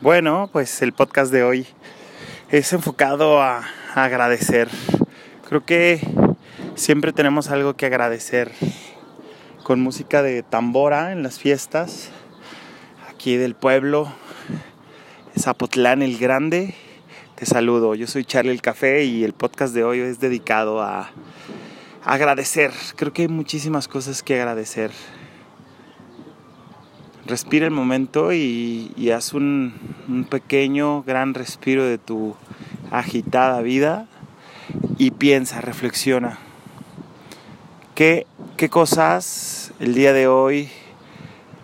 Bueno, pues el podcast de hoy es enfocado a, agradecer. Creo que siempre tenemos algo que agradecer. Con música de tambora en las fiestas, aquí del pueblo, Zapotlán el Grande. Te saludo, yo soy Charlie el Café y el podcast de hoy es dedicado a agradecer. Creo que hay muchísimas cosas que agradecer respira el momento y, haz un, pequeño, gran respiro de tu agitada vida y piensa, reflexiona. ¿Qué, ¿Qué cosas el día de hoy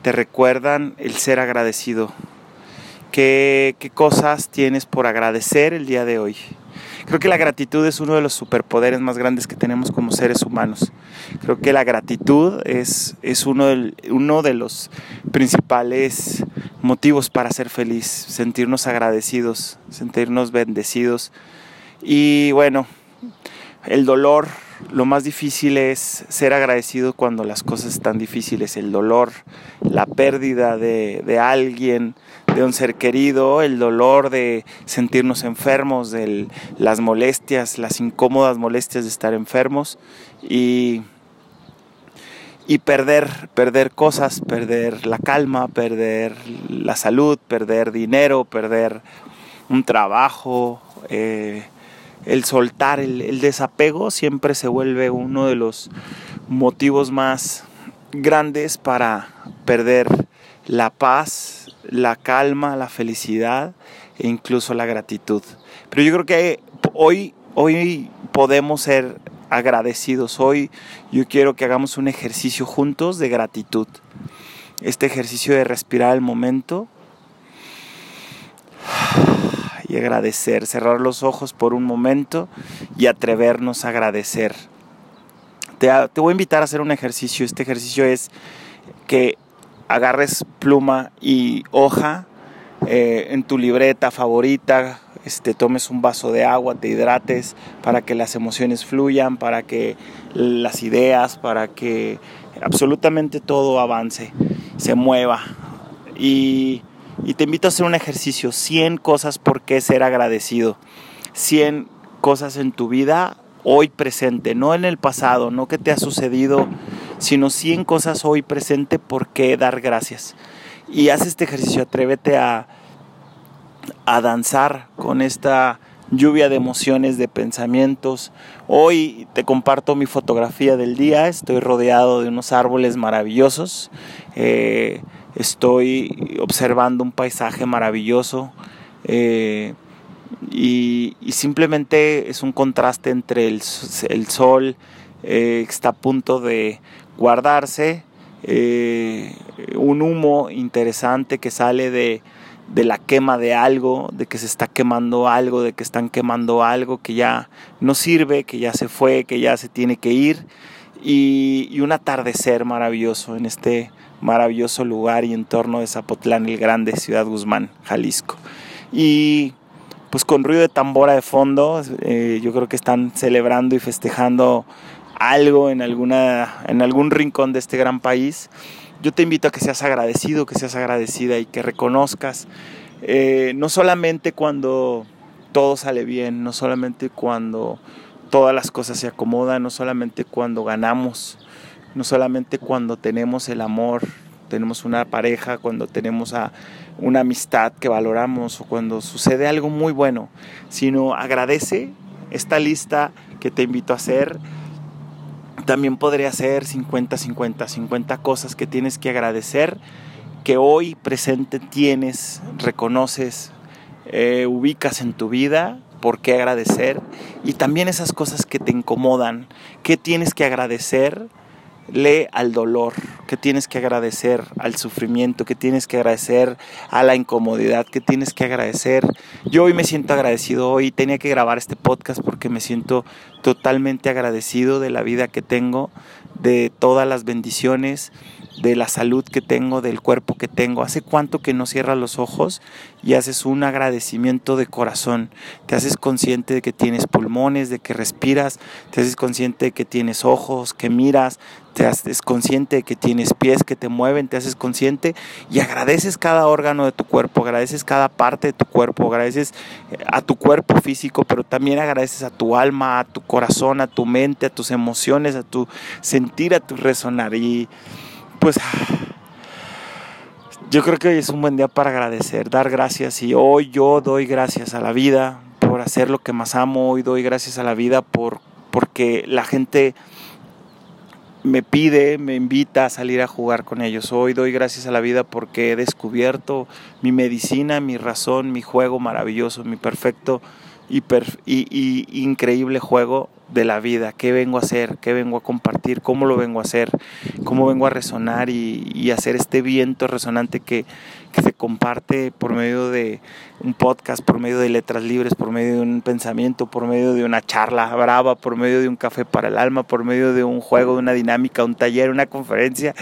te recuerdan el ser agradecido? ¿Qué, ¿Qué cosas tienes por agradecer el día de hoy? Creo que la gratitud es uno de los superpoderes más grandes que tenemos como seres humanos. Creo que la gratitud es, es uno, uno de los principales motivos para ser feliz, sentirnos agradecidos, sentirnos bendecidos. Y bueno, el dolor, lo más difícil es ser agradecido cuando las cosas están difíciles, el dolor, la pérdida de, de alguien, de un ser querido, el dolor de sentirnos enfermos, de las molestias, las incómodas molestias de estar enfermos y, y perder, perder cosas, perder la calma, perder la salud, perder dinero, perder un trabajo, eh, el soltar, el, el desapego siempre se vuelve uno de los motivos más grandes para perder la paz, la calma, la felicidad e incluso la gratitud. Pero yo creo que hoy, hoy podemos ser agradecidos. Hoy yo quiero que hagamos un ejercicio juntos de gratitud. Este ejercicio de respirar el momento y agradecer, cerrar los ojos por un momento y atrevernos a agradecer. Te, te voy a invitar a hacer un ejercicio. Este ejercicio es que agarres pluma y hoja eh, en tu libreta favorita, este, tomes un vaso de agua, te hidrates para que las emociones fluyan, para que las ideas, para que absolutamente todo avance, se mueva. Y, y te invito a hacer un ejercicio, 100 cosas por qué ser agradecido, 100 cosas en tu vida hoy presente, no en el pasado, no que te ha sucedido sino 100 cosas hoy presente por qué dar gracias. Y haz este ejercicio, atrévete a, a danzar con esta lluvia de emociones, de pensamientos. Hoy te comparto mi fotografía del día, estoy rodeado de unos árboles maravillosos, eh, estoy observando un paisaje maravilloso eh, y, simplemente es un contraste entre el, el sol eh, que está a punto de guardarse, eh, un humo interesante que sale de, la quema de algo, de que se está quemando algo, de que están quemando algo que ya no sirve, que ya se fue, que ya se tiene que ir, y, un atardecer maravilloso en este maravilloso lugar y entorno de Zapotlán el Grande, Ciudad Guzmán, Jalisco. Y pues con ruido de tambora de fondo, eh, yo creo que están celebrando y festejando algo en, alguna, en algún rincón de este gran país, yo te invito a que seas agradecido, que seas agradecida y que reconozcas, eh, no solamente cuando todo sale bien, no solamente cuando todas las cosas se acomodan, no solamente cuando ganamos, no solamente cuando tenemos el amor, tenemos una pareja, cuando tenemos a una amistad que valoramos o cuando sucede algo muy bueno, sino agradece esta lista que te invito a hacer también podría ser 50, 50, 50 cosas que tienes que agradecer, que hoy presente tienes, reconoces, eh, ubicas en tu vida, por qué agradecer, y también esas cosas que te incomodan, que tienes que agradecer lee al dolor, que tienes que agradecer al sufrimiento, que tienes que agradecer a la incomodidad, que tienes que agradecer. Yo hoy me siento agradecido, hoy tenía que grabar este podcast porque me siento totalmente agradecido de la vida que tengo, de todas las bendiciones, de la salud que tengo, del cuerpo que tengo. ¿Hace cuánto que no cierras los ojos y haces un agradecimiento de corazón? Te haces consciente de que tienes pulmones, de que respiras, te haces consciente de que tienes ojos, que miras, te haces consciente de que tienes pies que te mueven, te haces consciente y agradeces cada órgano de tu cuerpo, agradeces cada parte de tu cuerpo, agradeces eh, a tu cuerpo físico, pero también agradeces a tu alma, a tu corazón, a tu mente, a tus emociones, a tu sentir, a tu resonar. Y pues yo creo que hoy es un buen día para agradecer, dar gracias. Y hoy yo doy gracias a la vida por hacer lo que más amo, hoy doy gracias a la vida por porque la gente me pide, me invita a salir a jugar con ellos. Hoy doy gracias a la vida porque he descubierto mi medicina, mi razón, mi juego maravilloso, mi perfecto y, increíble juego de la vida, qué vengo a hacer, qué vengo a compartir, cómo lo vengo a hacer, cómo vengo a resonar y, hacer este viento resonante que, se comparte por medio de un podcast, por medio de letras libres, por medio de un pensamiento, por medio de una charla brava, por medio de un café para el alma, por medio de un juego, de una dinámica, un taller, una conferencia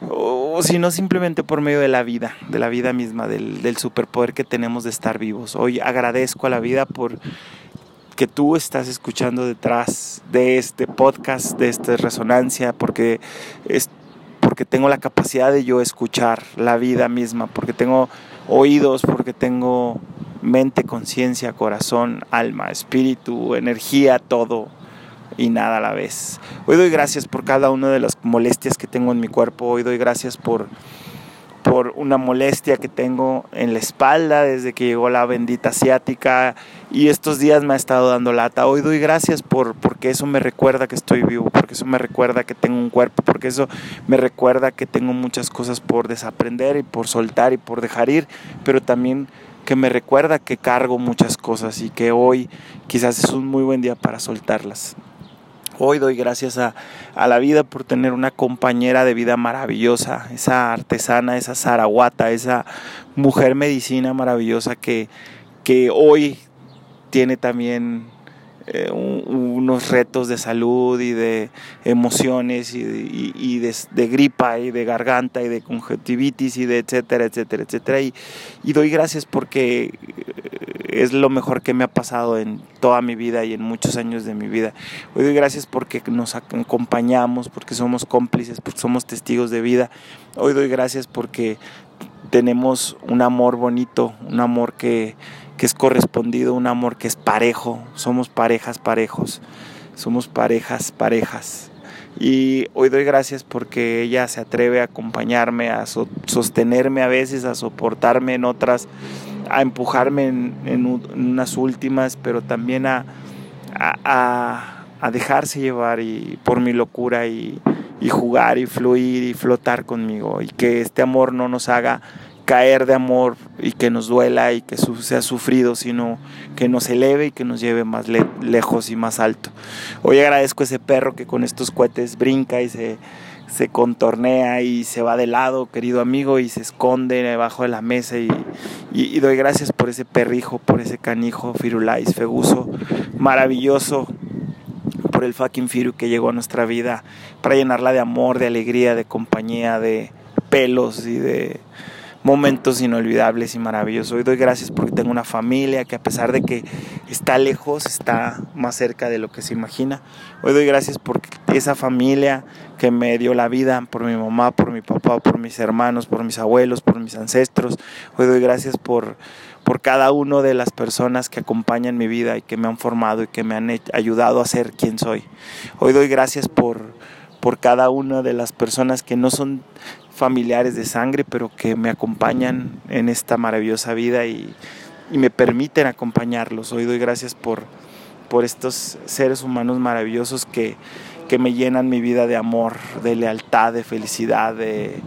o si no simplemente por medio de la vida, de la vida misma, del, superpoder que tenemos de estar vivos. Hoy agradezco a la vida por que tú estás escuchando detrás de este podcast, de esta resonancia, porque es porque tengo la capacidad de yo escuchar la vida misma, porque tengo oídos, porque tengo mente, conciencia, corazón, alma, espíritu, energía, todo y nada a la vez. Hoy doy gracias por cada una de las molestias que tengo en mi cuerpo, hoy doy gracias por por una molestia que tengo en la espalda desde que llegó la bendita asiática y estos días me ha estado dando lata. Hoy doy gracias por porque eso me recuerda que estoy vivo, porque eso me recuerda que tengo un cuerpo, porque eso me recuerda que tengo muchas cosas por desaprender y por soltar y por dejar ir, pero también que me recuerda que cargo muchas cosas y que hoy quizás es un muy buen día para soltarlas. Hoy doy gracias a, la vida por tener una compañera de vida maravillosa, esa artesana, esa zaraguata, esa mujer medicina maravillosa que, que hoy tiene también eh, unos retos de salud y de emociones y, de, gripa y de garganta y de conjuntivitis y de etcétera, etcétera, etcétera. Y, y doy gracias porque es lo mejor que me ha pasado en toda mi vida y en muchos años de mi vida. Hoy doy gracias porque nos acompañamos, porque somos cómplices, porque somos testigos de vida. Hoy doy gracias porque tenemos un amor bonito, un amor que que es correspondido, un amor que es parejo, somos parejas parejos, somos parejas parejas. Y hoy doy gracias porque ella se atreve a acompañarme, a sostenerme a veces, a soportarme en otras, a empujarme en, unas últimas, pero también a, a, dejarse llevar y, por mi locura y, jugar y fluir y flotar conmigo. Y que este amor no nos haga caer de amor y que nos duela y que sea sufrido, sino que nos eleve y que nos lleve más lejos y más alto. Hoy agradezco a ese perro que con estos cohetes brinca y se, se contornea y se va de lado, querido amigo, y se esconde debajo de la mesa. Y, y, doy gracias por ese perrijo, por ese canijo, Firulais, Feguso, maravilloso, por el fucking Firu que llegó a nuestra vida para llenarla de amor, de alegría, de compañía, de pelos y de momentos inolvidables y maravillosos. Hoy doy gracias porque tengo una familia que a pesar de que está lejos, está más cerca de lo que se imagina. Hoy doy gracias por esa familia que me dio la vida, por mi mamá, por mi papá, por mis hermanos, por mis abuelos, por mis ancestros. Hoy doy gracias por, por cada una de las personas que acompañan mi vida y que me han formado y que me han ayudado a ser quien soy. Hoy doy gracias por, por cada una de las personas que no son familiares de sangre, pero que me acompañan en esta maravillosa vida y, me permiten acompañarlos. Hoy doy gracias por, por estos seres humanos maravillosos que, que me llenan mi vida de amor, de lealtad, de felicidad, de,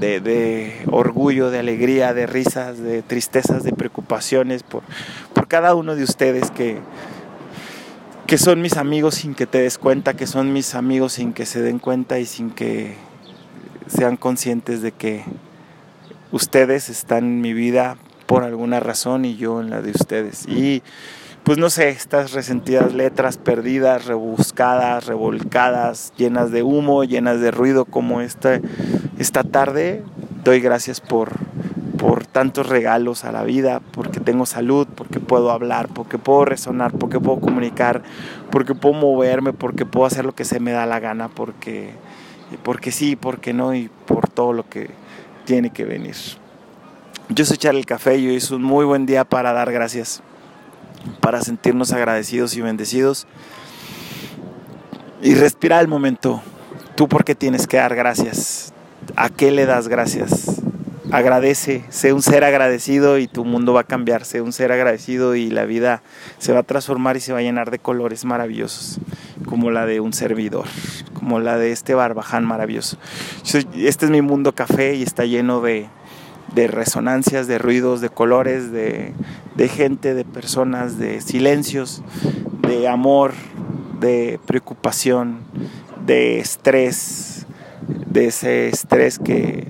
de, orgullo, de alegría, de risas, de tristezas, de preocupaciones, por, por cada uno de ustedes que, que son mis amigos sin que te des cuenta, que son mis amigos sin que se den cuenta y sin que sean conscientes de que ustedes están en mi vida por alguna razón y yo en la de ustedes. Y pues no sé, estas resentidas letras perdidas, rebuscadas, revolcadas, llenas de humo, llenas de ruido como esta, esta tarde. Doy gracias por, por tantos regalos a la vida, porque tengo salud, porque puedo hablar, porque puedo resonar, porque puedo comunicar, porque puedo moverme, porque puedo hacer lo que se me da la gana, porque, porque sí, porque no, y por todo lo que tiene que venir. Yo soy Charlie Café y hoy es un muy buen día para dar gracias para sentirnos agradecidos y bendecidos. Y respirar el momento. Tú porque tienes que dar gracias. ¿A qué le das gracias? Agradece, sé un ser agradecido y tu mundo va a cambiar. Sé un ser agradecido y la vida se va a transformar y se va a llenar de colores maravillosos, como la de un servidor, como la de este barbaján maravilloso. Este es mi mundo café y está lleno de, de resonancias, de ruidos, de colores, de, gente, de personas, de silencios, de amor, de preocupación, de estrés, de ese estrés que,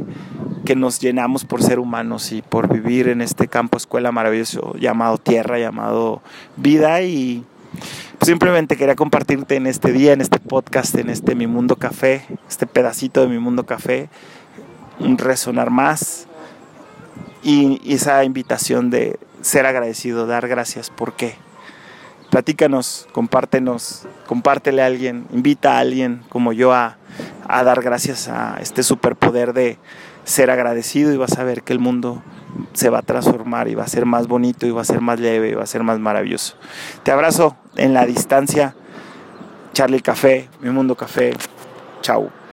que nos llenamos por ser humanos y por vivir en este campo escuela maravilloso llamado tierra, llamado vida y simplemente quería compartirte en este día, en este podcast, en este Mi Mundo Café, este pedacito de Mi Mundo Café, un resonar más y, esa invitación de ser agradecido, dar gracias. ¿Por qué? Platícanos, compártenos, compártele a alguien, invita a alguien como yo a, a dar gracias a este superpoder de ser agradecido y vas a ver que el mundo se va a transformar y va a ser más bonito y va a ser más leve y va a ser más maravilloso. Te abrazo en la distancia. Charlie Café, Mi Mundo Café. Chau.